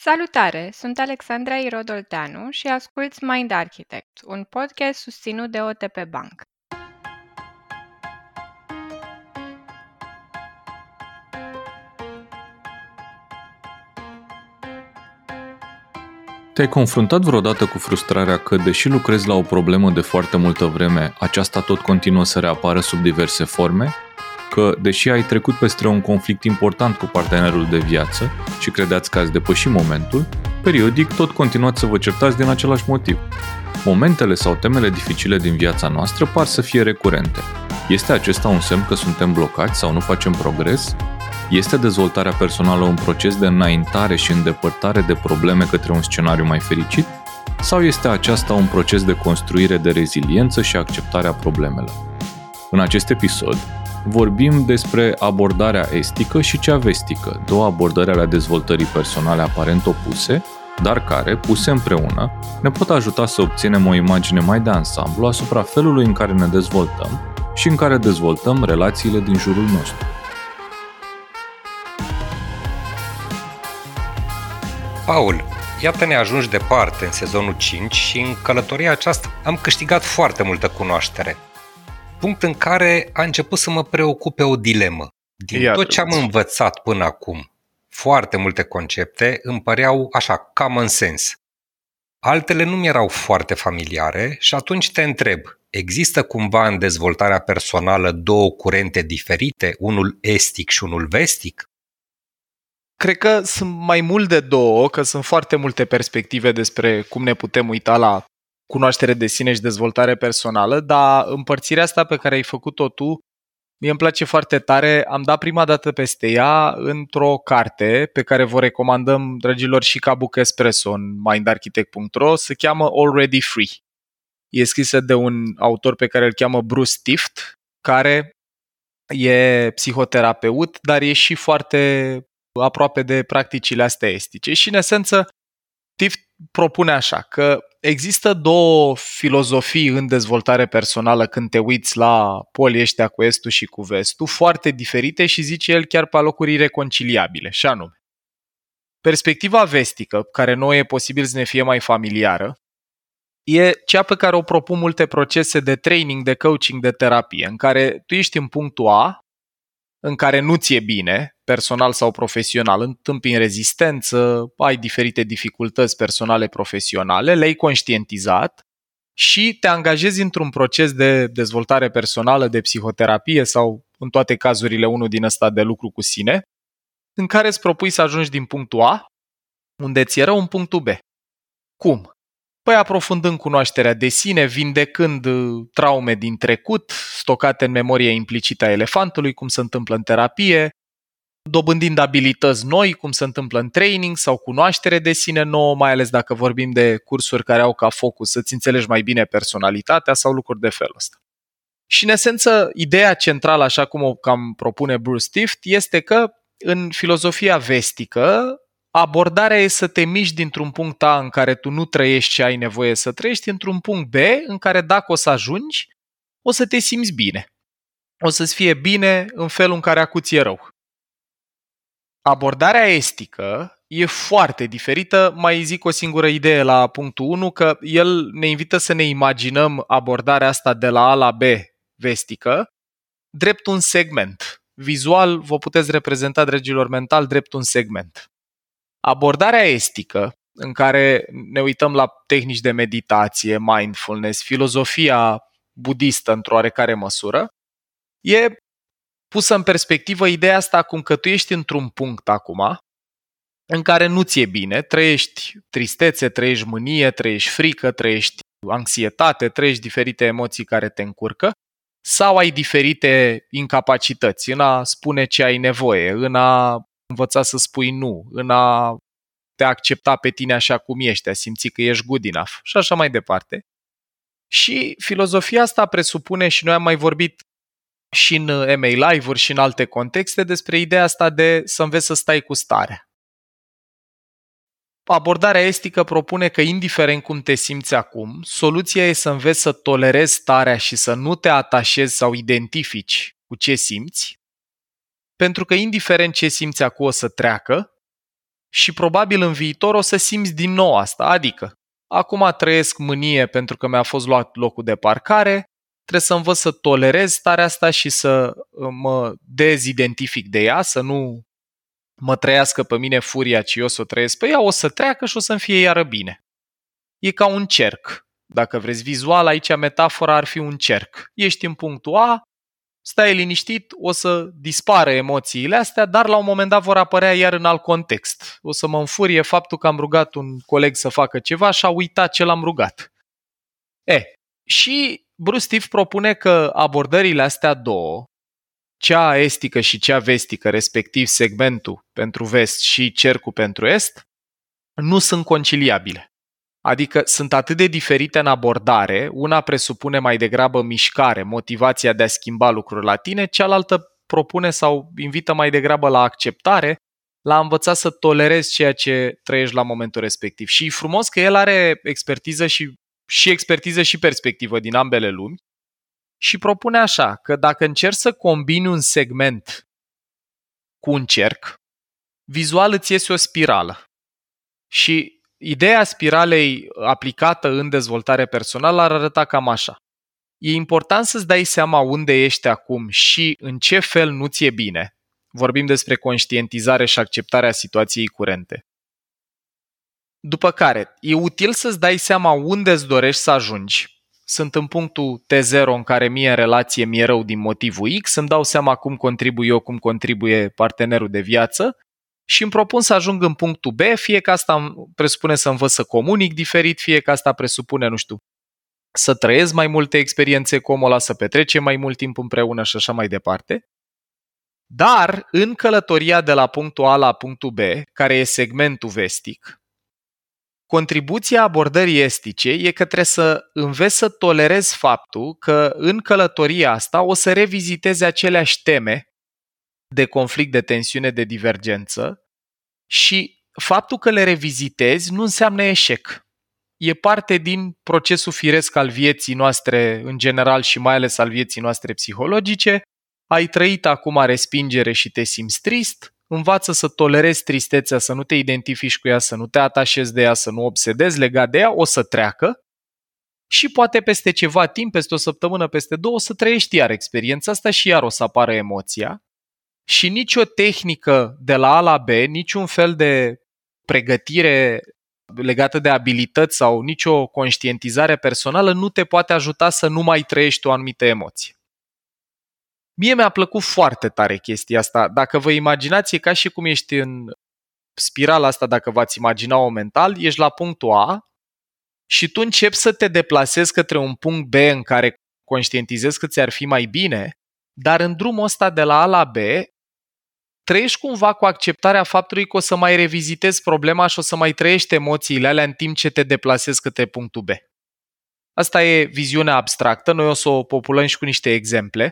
Salutare! Sunt Alexandra Irodolteanu și asculți Mind Architect, un podcast susținut de OTP Bank. Te-ai confruntat vreodată cu frustrarea că, deși lucrezi la o problemă de foarte multă vreme, aceasta tot continuă să reapară sub diverse forme? Că, deși ai trecut peste un conflict important cu partenerul de viață și credeați că ați depășit momentul, periodic tot continuați să vă certați din același motiv. Momentele sau temele dificile din viața noastră par să fie recurente. Este acesta un semn că suntem blocați sau nu facem progres? Este dezvoltarea personală un proces de înaintare și îndepărtare de probleme către un scenariu mai fericit? Sau este aceasta un proces de construire de reziliență și acceptarea problemelor? În acest episod, vorbim despre abordarea estică și cea vestică, două abordări ale dezvoltării personale aparent opuse, dar care, puse împreună, ne pot ajuta să obținem o imagine mai de ansamblu asupra felului în care ne dezvoltăm și în care dezvoltăm relațiile din jurul nostru. Paul, iată-ne ajungi departe în sezonul 5 și în călătoria aceasta am câștigat foarte multă cunoaștere. Punct în care a început să mă preocupe o dilemă. Din iată tot ce am învățat până acum, foarte multe concepte îmi păreau așa, common sense. Altele nu mi erau foarte familiare și atunci te întreb, există cumva în dezvoltarea personală două curente diferite, unul estic și unul vestic? Cred că sunt mai mult de două, că sunt foarte multe perspective despre cum ne putem uita la cunoaștere de sine și dezvoltare personală, dar împărțirea asta pe care ai făcut-o tu, mie îmi place foarte tare. Am dat prima dată peste ea într-o carte pe care vă recomandăm, dragilor, și ca Book Espresso în mindarchitect.ro, se cheamă Already Free. E scrisă de un autor pe care îl cheamă Bruce Tift, care e psihoterapeut, dar e și foarte aproape de practicile astea estice. Și, în esență, Tift propune așa, că există două filozofii în dezvoltare personală când te uiți la polii ăștia cu estul și cu vestul, foarte diferite și zice el chiar pe locuri reconciliabile, și anume. Perspectiva vestică, care nu e posibil să ne fie mai familiară, e cea pe care o propun multe procese de training, de coaching, de terapie, în care tu ești în punctul A, în care nu ți-e bine, personal sau profesional, întâmpini rezistență, ai diferite dificultăți personale, profesionale, le-ai conștientizat și te angajezi într-un proces de dezvoltare personală, de psihoterapie sau, în toate cazurile, unul din ăsta de lucru cu sine, în care îți propui să ajungi din punctul A, unde ți era un punctul B. Cum? Păi aprofundând cunoașterea de sine, vindecând uh, traume din trecut, stocate în memoria implicită a elefantului, cum se întâmplă în terapie, dobândind abilități noi, cum se întâmplă în training sau cunoaștere de sine nouă, mai ales dacă vorbim de cursuri care au ca focus să-ți înțelegi mai bine personalitatea sau lucruri de felul ăsta. Și în esență, ideea centrală, așa cum o cam propune Bruce Tift, este că în filozofia vestică, abordarea e să te miști dintr-un punct A în care tu nu trăiești ce ai nevoie să trăiești, într-un punct B în care dacă o să ajungi, o să te simți bine. O să-ți fie bine în felul în care acuți e rău. Abordarea estică e foarte diferită. Mai zic o singură idee la punctul 1, că el ne invită să ne imaginăm abordarea asta de la A la B vestică drept un segment. Vizual vă puteți reprezenta, dragilor mental, drept un segment. Abordarea estică, în care ne uităm la tehnici de meditație, mindfulness, filozofia budistă într-o oarecare măsură, e pusă în perspectivă ideea asta cum că tu ești într-un punct acum în care nu ți-e bine, trăiești tristețe, trăiești mânie, trăiești frică, trăiești anxietate, trăiești diferite emoții care te încurcă sau ai diferite incapacități în a spune ce ai nevoie, în a învăța să spui nu, în a te accepta pe tine așa cum ești, a simți că ești good enough și așa mai departe. Și filozofia asta presupune, și noi am mai vorbit și în MA Live-uri și în alte contexte despre ideea asta de să înveți să stai cu starea. Abordarea estică propune că indiferent cum te simți acum, soluția e să înveți să tolerezi starea și să nu te atașezi sau identifici cu ce simți, pentru că indiferent ce simți acum o să treacă și probabil în viitor o să simți din nou asta, adică acum trăiesc mânie pentru că mi-a fost luat locul de parcare, trebuie să învăț să tolerez starea asta și să uh, mă dezidentific de ea, să nu mă trăiască pe mine furia, ci eu să o trăiesc pe ea, o să treacă și o să-mi fie iară bine. E ca un cerc. Dacă vreți vizual, aici metafora ar fi un cerc. Ești în punctul A, stai liniștit, o să dispară emoțiile astea, dar la un moment dat vor apărea iar în alt context. O să mă înfurie faptul că am rugat un coleg să facă ceva și a uitat ce l-am rugat. E, și Bruce Steve propune că abordările astea două, cea estică și cea vestică, respectiv segmentul pentru vest și cercul pentru est, nu sunt conciliabile. Adică sunt atât de diferite în abordare, una presupune mai degrabă mișcare, motivația de a schimba lucruri la tine, cealaltă propune sau invită mai degrabă la acceptare, la a învăța să tolerezi ceea ce trăiești la momentul respectiv. Și e frumos că el are expertiză și, și expertiză și perspectivă din ambele lumi și propune așa, că dacă încerci să combini un segment cu un cerc, vizual îți iese o spirală. Și Ideea spiralei aplicată în dezvoltare personală ar arăta cam așa. E important să-ți dai seama unde ești acum și în ce fel nu ți-e bine. Vorbim despre conștientizare și acceptarea situației curente. După care, e util să-ți dai seama unde îți dorești să ajungi. Sunt în punctul T0 în care mie în relație mi-e rău din motivul X, îmi dau seama cum contribui eu, cum contribuie partenerul de viață și îmi propun să ajung în punctul B, fie că asta presupune să învăț să comunic diferit, fie că asta presupune, nu știu, să trăiesc mai multe experiențe cu omul ăla, să petrecem mai mult timp împreună și așa mai departe. Dar în călătoria de la punctul A la punctul B, care e segmentul vestic, contribuția abordării estice e că trebuie să înveți să tolerezi faptul că în călătoria asta o să revizitezi aceleași teme de conflict, de tensiune, de divergență și faptul că le revizitezi nu înseamnă eșec. E parte din procesul firesc al vieții noastre în general și mai ales al vieții noastre psihologice. Ai trăit acum respingere și te simți trist, învață să tolerezi tristețea, să nu te identifici cu ea, să nu te atașezi de ea, să nu obsedezi legat de ea, o să treacă și poate peste ceva timp, peste o săptămână, peste două, o să trăiești iar experiența asta și iar o să apară emoția și nicio tehnică de la A la B, niciun fel de pregătire legată de abilități sau nicio conștientizare personală nu te poate ajuta să nu mai trăiești o anumită emoție. Mie mi-a plăcut foarte tare chestia asta. Dacă vă imaginați, e ca și cum ești în spirala asta, dacă v-ați imagina-o mental, ești la punctul A și tu începi să te deplasezi către un punct B în care conștientizezi că ți-ar fi mai bine, dar în drumul ăsta de la A la B trăiești cumva cu acceptarea faptului că o să mai revizitezi problema și o să mai trăiești emoțiile alea în timp ce te deplasezi către punctul B. Asta e viziunea abstractă, noi o să o populăm și cu niște exemple,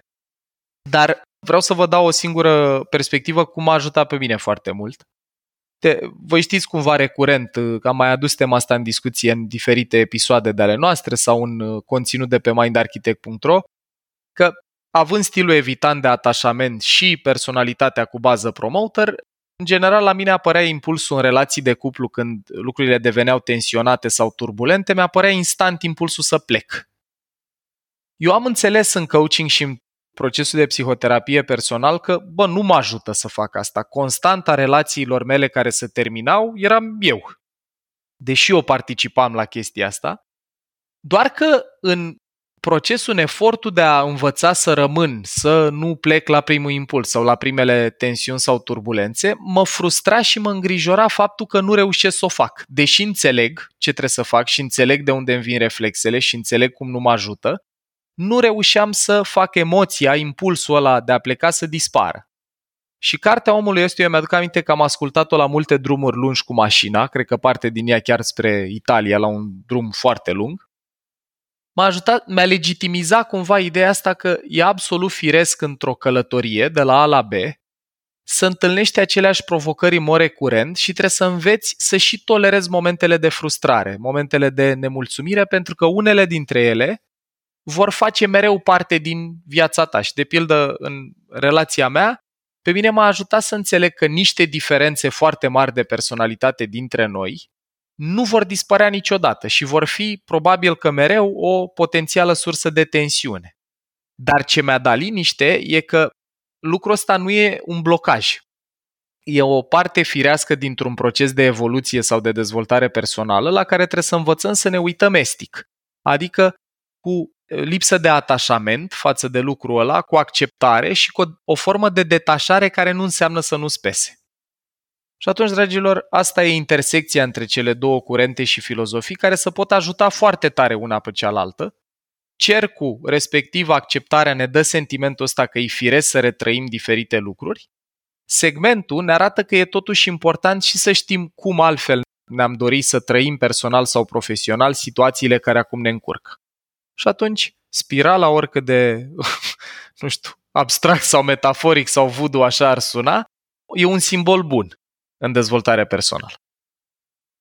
dar vreau să vă dau o singură perspectivă cum m-a ajutat pe mine foarte mult. Te, voi știți cumva recurent că am mai adus tema asta în discuție în diferite episoade de ale noastre sau în uh, conținut de pe mindarchitect.ro, că având stilul evitant de atașament și personalitatea cu bază promoter, în general la mine apărea impulsul în relații de cuplu când lucrurile deveneau tensionate sau turbulente, mi-apărea instant impulsul să plec. Eu am înțeles în coaching și în procesul de psihoterapie personal că, bă, nu mă ajută să fac asta. Constanta relațiilor mele care se terminau eram eu. Deși eu participam la chestia asta, doar că în procesul, în efortul de a învăța să rămân, să nu plec la primul impuls sau la primele tensiuni sau turbulențe, mă frustra și mă îngrijora faptul că nu reușesc să o fac. Deși înțeleg ce trebuie să fac și înțeleg de unde îmi vin reflexele și înțeleg cum nu mă ajută, nu reușeam să fac emoția, impulsul ăla de a pleca să dispară. Și cartea omului este, eu mi-aduc aminte că am ascultat-o la multe drumuri lungi cu mașina, cred că parte din ea chiar spre Italia, la un drum foarte lung m-a ajutat, mi-a legitimizat cumva ideea asta că e absolut firesc într-o călătorie de la A la B să întâlnești aceleași provocări în mod recurent și trebuie să înveți să și tolerezi momentele de frustrare, momentele de nemulțumire, pentru că unele dintre ele vor face mereu parte din viața ta. Și de pildă, în relația mea, pe mine m-a ajutat să înțeleg că niște diferențe foarte mari de personalitate dintre noi nu vor dispărea niciodată și vor fi probabil că mereu o potențială sursă de tensiune. Dar ce mi-a dat liniște e că lucrul ăsta nu e un blocaj. E o parte firească dintr-un proces de evoluție sau de dezvoltare personală la care trebuie să învățăm să ne uităm estic. Adică cu lipsă de atașament față de lucrul ăla, cu acceptare și cu o, o formă de detașare care nu înseamnă să nu spese. Și atunci, dragilor, asta e intersecția între cele două curente și filozofii care să pot ajuta foarte tare una pe cealaltă. Cercul, respectiv acceptarea, ne dă sentimentul ăsta că e firesc să retrăim diferite lucruri. Segmentul ne arată că e totuși important și să știm cum altfel ne-am dorit să trăim personal sau profesional situațiile care acum ne încurcă. Și atunci, spirala, oricât de, nu știu, abstract sau metaforic sau voodoo așa ar suna, e un simbol bun în dezvoltarea personală.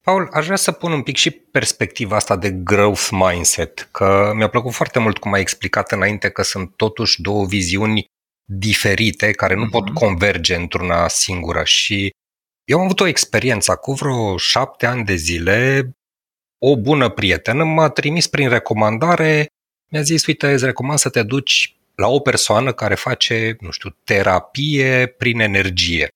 Paul, aș vrea să pun un pic și perspectiva asta de growth mindset, că mi-a plăcut foarte mult cum ai explicat înainte că sunt totuși două viziuni diferite care nu mm-hmm. pot converge într-una singură și eu am avut o experiență cu vreo șapte ani de zile, o bună prietenă m-a trimis prin recomandare, mi-a zis, uite, îți recomand să te duci la o persoană care face, nu știu, terapie prin energie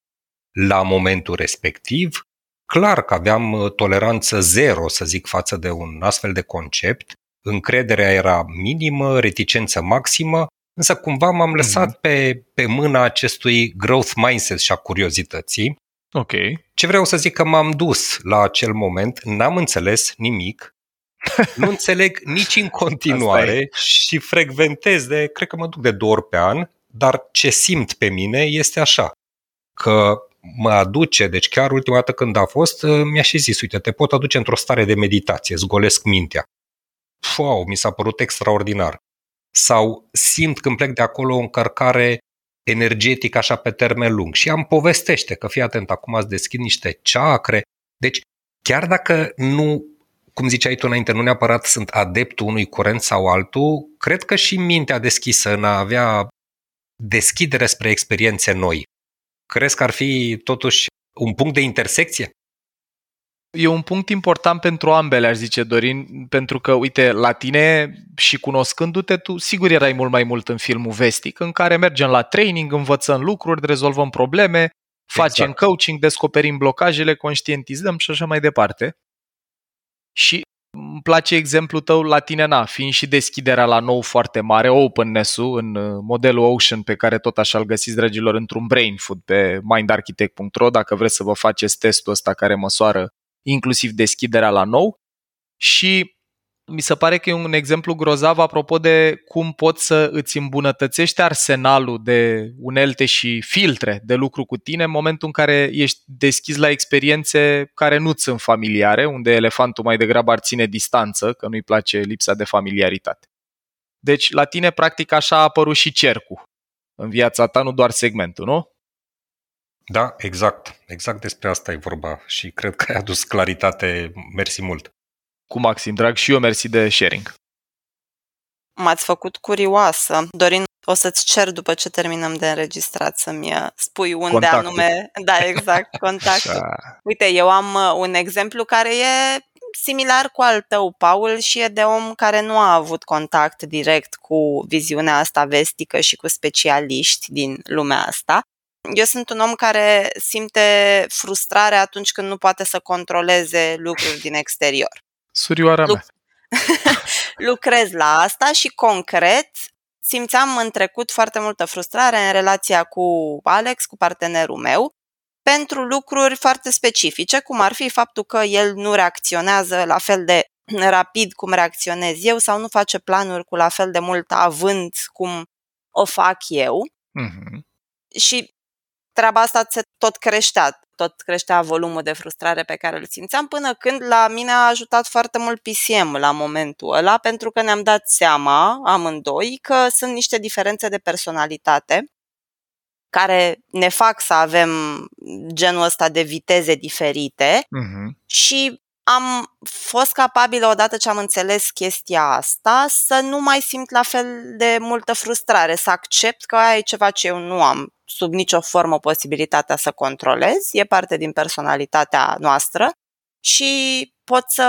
la momentul respectiv. Clar că aveam uh, toleranță zero, să zic, față de un astfel de concept. Încrederea era minimă, reticență maximă, însă cumva m-am lăsat mm-hmm. pe, pe mâna acestui growth mindset și a curiozității. Ok. Ce vreau să zic că m-am dus la acel moment, n-am înțeles nimic, nu înțeleg nici în continuare și frecventez de, cred că mă duc de două ori pe an, dar ce simt pe mine este așa, că mă aduce, deci chiar ultima dată când a fost, uh, mi-a și zis, uite, te pot aduce într-o stare de meditație, zgolesc mintea. Wow, mi s-a părut extraordinar. Sau simt când plec de acolo o încărcare energetică așa pe termen lung. Și am povestește că fii atent, acum ați deschid niște ceacre. Deci, chiar dacă nu, cum ziceai tu înainte, nu neapărat sunt adeptul unui curent sau altul, cred că și mintea deschisă în a avea deschidere spre experiențe noi Crezi că ar fi totuși un punct de intersecție? E un punct important pentru ambele, aș zice, Dorin, pentru că, uite, la tine și cunoscându-te, tu sigur erai mult mai mult în filmul vestic, în care mergem la training, învățăm lucruri, rezolvăm probleme, facem exact. coaching, descoperim blocajele, conștientizăm și așa mai departe. Și îmi place exemplul tău la tine, na, fiind și deschiderea la nou foarte mare, openness-ul în uh, modelul Ocean pe care tot așa îl găsiți, dragilor, într-un brain food pe mindarchitect.ro dacă vreți să vă faceți testul ăsta care măsoară inclusiv deschiderea la nou. Și mi se pare că e un exemplu grozav apropo de cum poți să îți îmbunătățești arsenalul de unelte și filtre de lucru cu tine în momentul în care ești deschis la experiențe care nu sunt familiare, unde elefantul mai degrabă ar ține distanță, că nu-i place lipsa de familiaritate. Deci, la tine, practic, așa a apărut și cercul în viața ta, nu doar segmentul, nu? Da, exact. Exact despre asta e vorba și cred că ai adus claritate. Mersi mult cu Maxim Drag și eu mersi de sharing. M-ați făcut curioasă. Dorin, o să-ți cer după ce terminăm de înregistrat să-mi uh, spui unde contactul. anume... Da, exact, contactul. Așa. Uite, eu am uh, un exemplu care e similar cu al tău, Paul, și e de om care nu a avut contact direct cu viziunea asta vestică și cu specialiști din lumea asta. Eu sunt un om care simte frustrare atunci când nu poate să controleze lucruri din exterior. Surioara mea. Lucrez la asta și concret simțeam în trecut foarte multă frustrare în relația cu Alex, cu partenerul meu, pentru lucruri foarte specifice, cum ar fi faptul că el nu reacționează la fel de rapid cum reacționez eu sau nu face planuri cu la fel de mult avânt cum o fac eu. Mm-hmm. Și treaba asta se tot creștea tot creștea volumul de frustrare pe care îl simțeam, până când la mine a ajutat foarte mult PCM la momentul ăla, pentru că ne-am dat seama, amândoi, că sunt niște diferențe de personalitate care ne fac să avem genul ăsta de viteze diferite uh-huh. și am fost capabilă, odată ce am înțeles chestia asta, să nu mai simt la fel de multă frustrare, să accept că aia e ceva ce eu nu am sub nicio formă posibilitatea să controlez, e parte din personalitatea noastră și pot să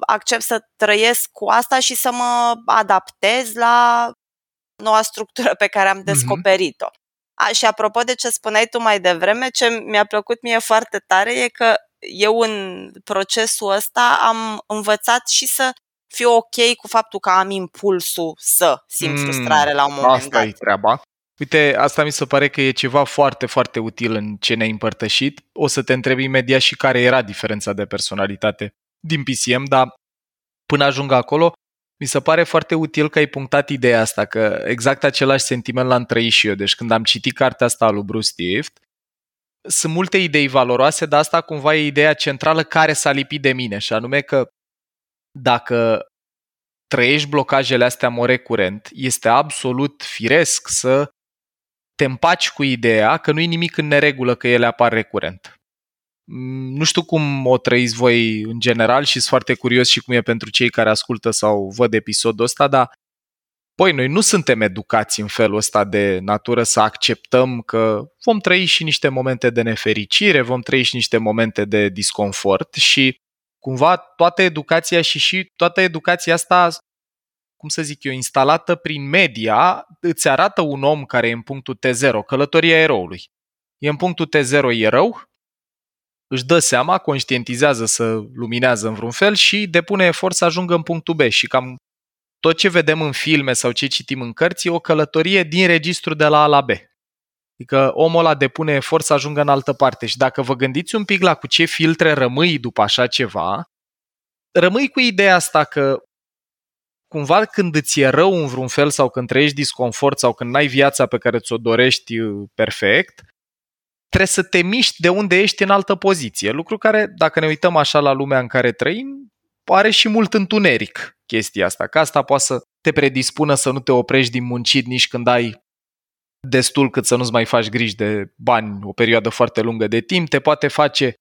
accept să trăiesc cu asta și să mă adaptez la noua structură pe care am mhm. descoperit-o. A, și apropo de ce spuneai tu mai devreme, ce mi-a plăcut mie foarte tare e că eu în procesul ăsta am învățat și să fiu ok cu faptul că am impulsul să simt mm, frustrare la un moment asta dat. Asta e treaba. Uite, asta mi se pare că e ceva foarte, foarte util în ce ne-ai împărtășit. O să te întreb imediat și care era diferența de personalitate din PCM, dar până ajung acolo, mi se pare foarte util că ai punctat ideea asta, că exact același sentiment l-am trăit și eu. Deci când am citit cartea asta a lui Bruce Stift, sunt multe idei valoroase, dar asta cumva e ideea centrală care s-a lipit de mine, și anume că dacă trăiești blocajele astea mă recurent, este absolut firesc să te împaci cu ideea că nu e nimic în neregulă că ele apar recurent. Mm, nu știu cum o trăiți voi în general și sunt foarte curios și cum e pentru cei care ascultă sau văd episodul ăsta, dar Păi, noi nu suntem educați în felul ăsta de natură să acceptăm că vom trăi și niște momente de nefericire, vom trăi și niște momente de disconfort și cumva toată educația și și toată educația asta, cum să zic eu, instalată prin media, îți arată un om care e în punctul T0, călătoria eroului. E în punctul T0 e rău, își dă seama, conștientizează să luminează în vreun fel și depune efort să ajungă în punctul B și cam tot ce vedem în filme sau ce citim în cărți e o călătorie din registru de la A la B. Adică omul ăla depune efort să ajungă în altă parte și dacă vă gândiți un pic la cu ce filtre rămâi după așa ceva, rămâi cu ideea asta că cumva când îți e rău în vreun fel sau când trăiești disconfort sau când n-ai viața pe care ți-o dorești uh, perfect, trebuie să te miști de unde ești în altă poziție. Lucru care, dacă ne uităm așa la lumea în care trăim, are și mult întuneric chestia asta, că asta poate să te predispună să nu te oprești din muncit nici când ai destul cât să nu-ți mai faci griji de bani o perioadă foarte lungă de timp, te poate face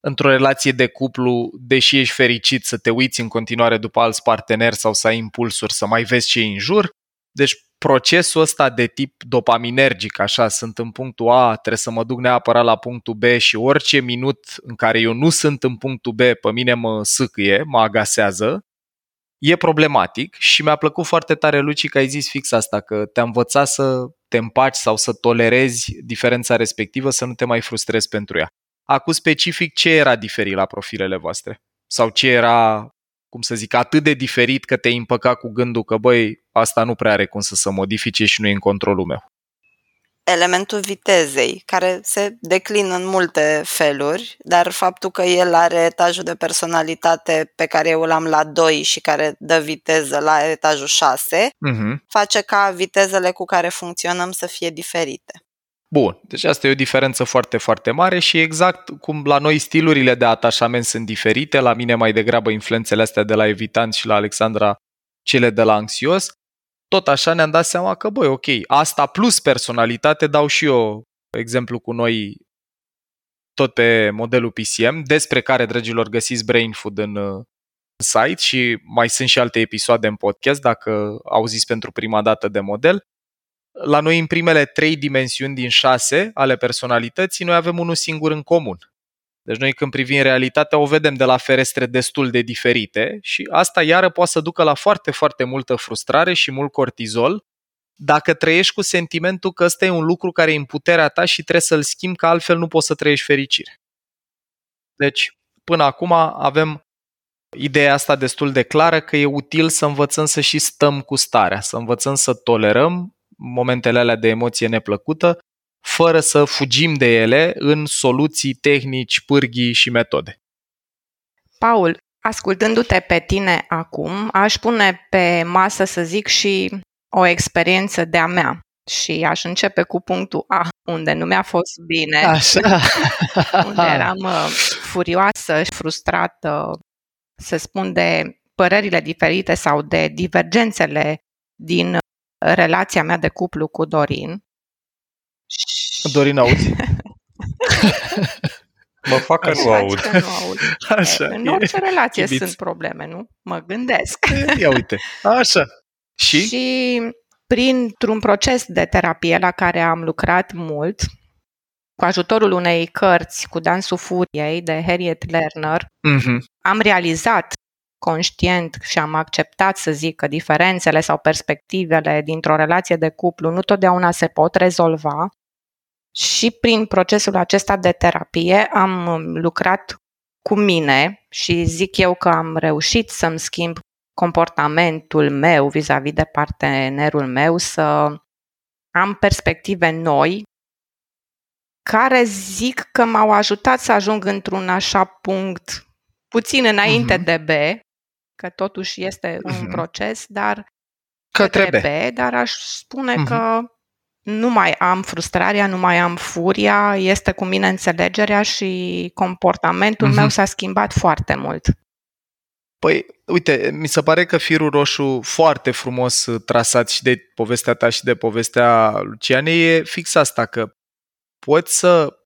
într-o relație de cuplu, deși ești fericit, să te uiți în continuare după alți parteneri sau să ai impulsuri să mai vezi ce e în jur. Deci procesul ăsta de tip dopaminergic, așa, sunt în punctul A, trebuie să mă duc neapărat la punctul B și orice minut în care eu nu sunt în punctul B, pe mine mă sâcâie, mă agasează, e problematic și mi-a plăcut foarte tare, Luci, că ai zis fix asta, că te-a învățat să te împaci sau să tolerezi diferența respectivă, să nu te mai frustrezi pentru ea. Acum specific, ce era diferit la profilele voastre? Sau ce era cum să zic, atât de diferit că te-ai împăcat cu gândul că, băi, asta nu prea are cum să se modifice și nu e în controlul meu. Elementul vitezei, care se declină în multe feluri, dar faptul că el are etajul de personalitate pe care eu l-am la 2 și care dă viteză la etajul 6, uh-huh. Mhm. face ca vitezele cu care funcționăm să fie diferite. Bun, deci asta e o diferență foarte, foarte mare și exact cum la noi stilurile de atașament sunt diferite, la mine mai degrabă influențele astea de la evitant și la Alexandra cele de la anxios, tot așa ne-am dat seama că, băi, ok, asta plus personalitate, dau și eu exemplu cu noi tot pe modelul PCM, despre care, dragilor, găsiți Brain Food în, în site și mai sunt și alte episoade în podcast dacă auziți pentru prima dată de model la noi în primele trei dimensiuni din șase ale personalității, noi avem unul singur în comun. Deci noi când privim realitatea o vedem de la ferestre destul de diferite și asta iară poate să ducă la foarte, foarte multă frustrare și mult cortizol dacă trăiești cu sentimentul că ăsta e un lucru care e în puterea ta și trebuie să-l schimbi, că altfel nu poți să trăiești fericire. Deci, până acum avem ideea asta destul de clară că e util să învățăm să și stăm cu starea, să învățăm să tolerăm momentele alea de emoție neplăcută, fără să fugim de ele în soluții, tehnici, pârghii și metode. Paul, ascultându-te pe tine acum, aș pune pe masă, să zic, și o experiență de-a mea. Și aș începe cu punctul A, unde nu mi-a fost bine. Așa. unde eram uh, furioasă și frustrată, să spun, de părerile diferite sau de divergențele din relația mea de cuplu cu Dorin. Dorin, auzi? Mă fac că nu aud. Că nu aud. Așa, în orice relație chibiț. sunt probleme, nu? Mă gândesc. Ia uite. Așa. Și? Și printr-un proces de terapie la care am lucrat mult, cu ajutorul unei cărți cu Dansul Furiei de Harriet Lerner, Mhm. am realizat conștient și am acceptat să zic că diferențele sau perspectivele dintr-o relație de cuplu nu totdeauna se pot rezolva și prin procesul acesta de terapie am um, lucrat cu mine și zic eu că am reușit să-mi schimb comportamentul meu vis-a-vis de partenerul meu, să am perspective noi care zic că m-au ajutat să ajung într-un așa punct puțin înainte Mhm. de B, că totuși este un Mhm. proces, dar Către B. B, dar aș spune Mhm. că nu mai am frustrarea, nu mai am furia, este cu mine înțelegerea și comportamentul Mhm. meu s-a schimbat foarte mult. Păi, uite, mi se pare că firul roșu foarte frumos uh, trasat și de povestea ta și de povestea Lucianei e fix asta, că poți să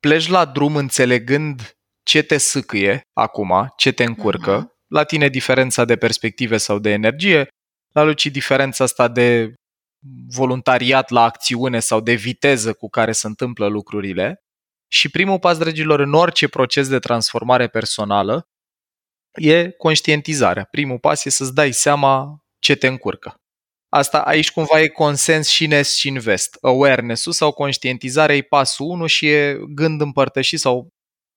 pleci la drum înțelegând ce te sâcâie acum, ce te încurcă. Mhm. La tine diferența de perspective sau de energie, la Luci diferența asta de voluntariat la acțiune sau de viteză cu care se întâmplă lucrurile. Și primul pas, dragilor, în orice proces de transformare personală e conștientizarea. Primul pas e să-ți dai seama ce te încurcă. Asta aici cumva e consens și în est și în vest. Awareness-ul sau conștientizarea e pasul 1 și e gând împărtășit sau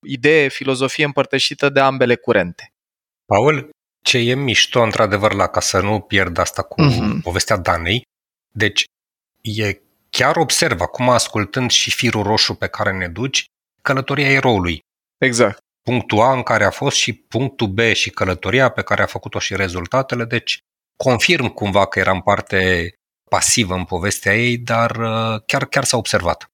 idee, filozofie împărtășită de ambele curente. Paul, ce e mișto într-adevăr la ca să nu pierd asta cu Mhm. povestea Danei, deci e chiar observ acum ascultând și firul roșu pe care ne duci, călătoria eroului. Exact. Punctul A în care a fost și punctul B și călătoria pe care a făcut-o și rezultatele, deci confirm cumva că eram parte pasivă în povestea ei, dar uh, chiar, chiar s-a observat.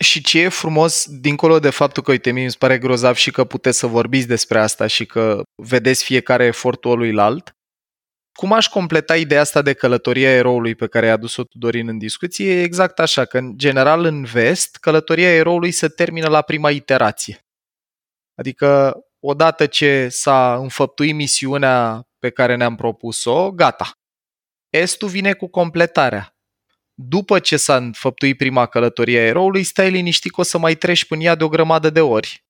Și ce e frumos, dincolo de faptul că, uite, mie mi se pare grozav și că puteți să vorbiți despre asta și că vedeți fiecare efortul ăluilalt, cum aș completa ideea asta de călătoria eroului pe care ai adus-o tu, Dorin, în discuție, e exact așa, că, în general, în vest, călătoria eroului se termină la prima iterație. Adică, odată ce s-a înfăptuit misiunea pe care ne-am propus-o, gata. Estul vine cu completarea după ce s-a înfăptuit prima călătorie a eroului, stai liniștit că o să mai treci până ea de o grămadă de ori.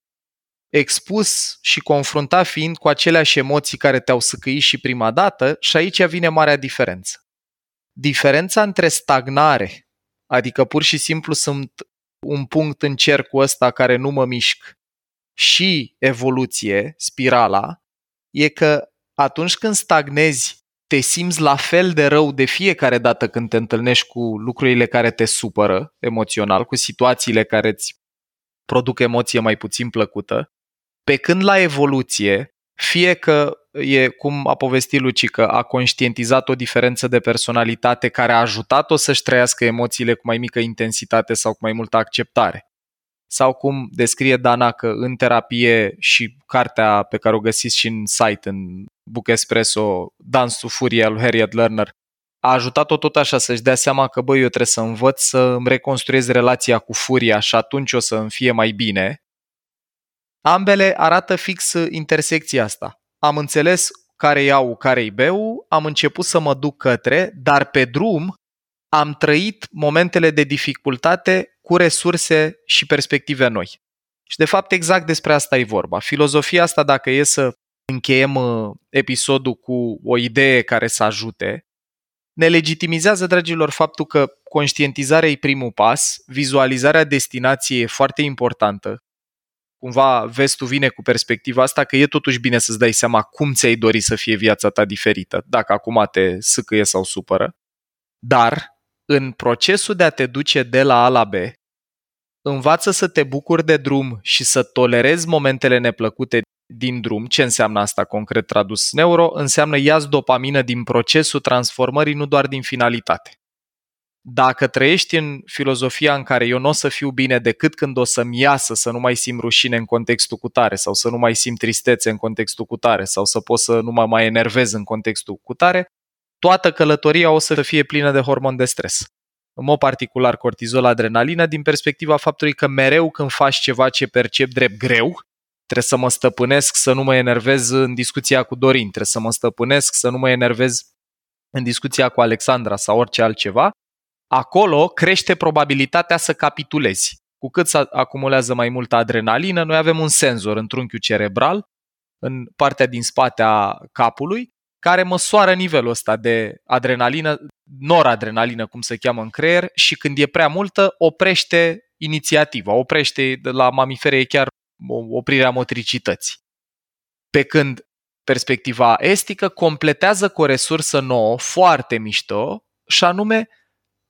Expus și confruntat fiind cu aceleași emoții care te-au săcăit și prima dată, și aici vine marea diferență. Diferența între stagnare, adică pur și simplu sunt un punct în cercul ăsta care nu mă mișc, și evoluție, spirala, e că atunci când stagnezi te simți la fel de rău de fiecare dată când te întâlnești cu lucrurile care te supără emoțional, cu situațiile care îți produc emoție mai puțin plăcută, pe când la evoluție, fie că e cum a povestit Luci că a conștientizat o diferență de personalitate care a ajutat-o să-și trăiască emoțiile cu mai mică intensitate sau cu mai multă acceptare. Sau cum descrie Dana că în terapie și cartea pe care o găsiți și în site, în Book Espresso, Dansul Furie al lui Harriet Lerner, a ajutat-o tot așa să-și dea seama că, băi, eu trebuie să învăț să îmi reconstruiez relația cu furia și atunci o să îmi fie mai bine. Ambele arată fix intersecția asta. Am înțeles care iau, care-i beu, am început să mă duc către, dar pe drum am trăit momentele de dificultate cu resurse și perspective noi. Și de fapt exact despre asta e vorba. Filozofia asta, dacă e să încheiem uh, episodul cu o idee care să ajute, ne legitimizează, dragilor, faptul că conștientizarea e primul pas, vizualizarea destinației e foarte importantă. Cumva vestul vine cu perspectiva asta că e totuși bine să-ți dai seama cum ți-ai dori să fie viața ta diferită, dacă acum te sâcăie sau supără. Dar, în procesul de a te duce de la A la B, învață să te bucuri de drum și să tolerezi momentele neplăcute din drum. Ce înseamnă asta concret tradus neuro? Înseamnă ia dopamină din procesul transformării, nu doar din finalitate. Dacă trăiești în filozofia în care eu nu o să fiu bine decât când o să-mi iasă să nu mai simt rușine în contextul cu tare sau să nu mai simt tristețe în contextul cu tare sau să pot să nu mă mai enervez în contextul cu tare, toată călătoria o să fie plină de hormon de stres. în mod particular cortizol, adrenalină, din perspectiva faptului că mereu când faci ceva ce percep drept greu, trebuie să mă stăpânesc să nu mă enervez în discuția cu Dorin, trebuie să mă stăpânesc să nu mă enervez în discuția cu Alexandra sau orice altceva, acolo crește probabilitatea să capitulezi. Cu cât se acumulează mai multă adrenalină, noi avem un senzor în trunchiul cerebral, în partea din spate a capului, care măsoară nivelul ăsta de adrenalină, noradrenalină, cum se cheamă în creier, și când e prea multă, oprește inițiativa, oprește la mamifere chiar oprirea motricității. Pe când perspectiva estică completează cu o resursă nouă, foarte mișto, și anume,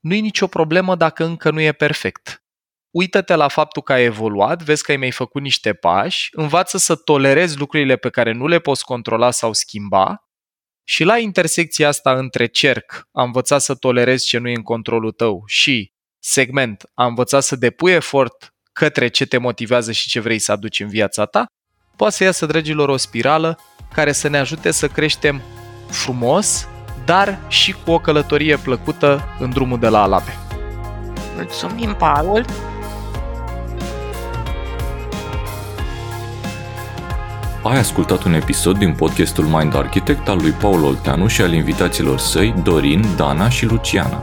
nu e nicio problemă dacă încă nu e perfect. Uită-te la faptul că ai evoluat, vezi că ai mai făcut niște pași, învață să tolerezi lucrurile pe care nu le poți controla sau schimba și la intersecția asta între cerc, a învățat să tolerezi ce nu e în controlul tău și segment, a învățat să depui efort către ce te motivează și ce vrei să aduci în viața ta, poate să iasă, dragilor, o spirală care să ne ajute să creștem frumos, dar și cu o călătorie plăcută în drumul de la Alabe. Mulțumim, Paul! Ai ascultat un episod din podcastul Mind Architect al lui Paul Olteanu și al invitaților săi Dorin, Dana și Luciana.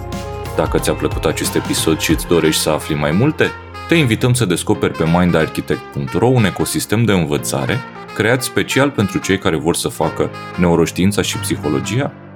Dacă ți-a plăcut acest episod și îți dorești să afli mai multe, te invităm să descoperi pe mindarchitect.ro un ecosistem de învățare creat special pentru cei care vor să facă neuroștiința și psihologia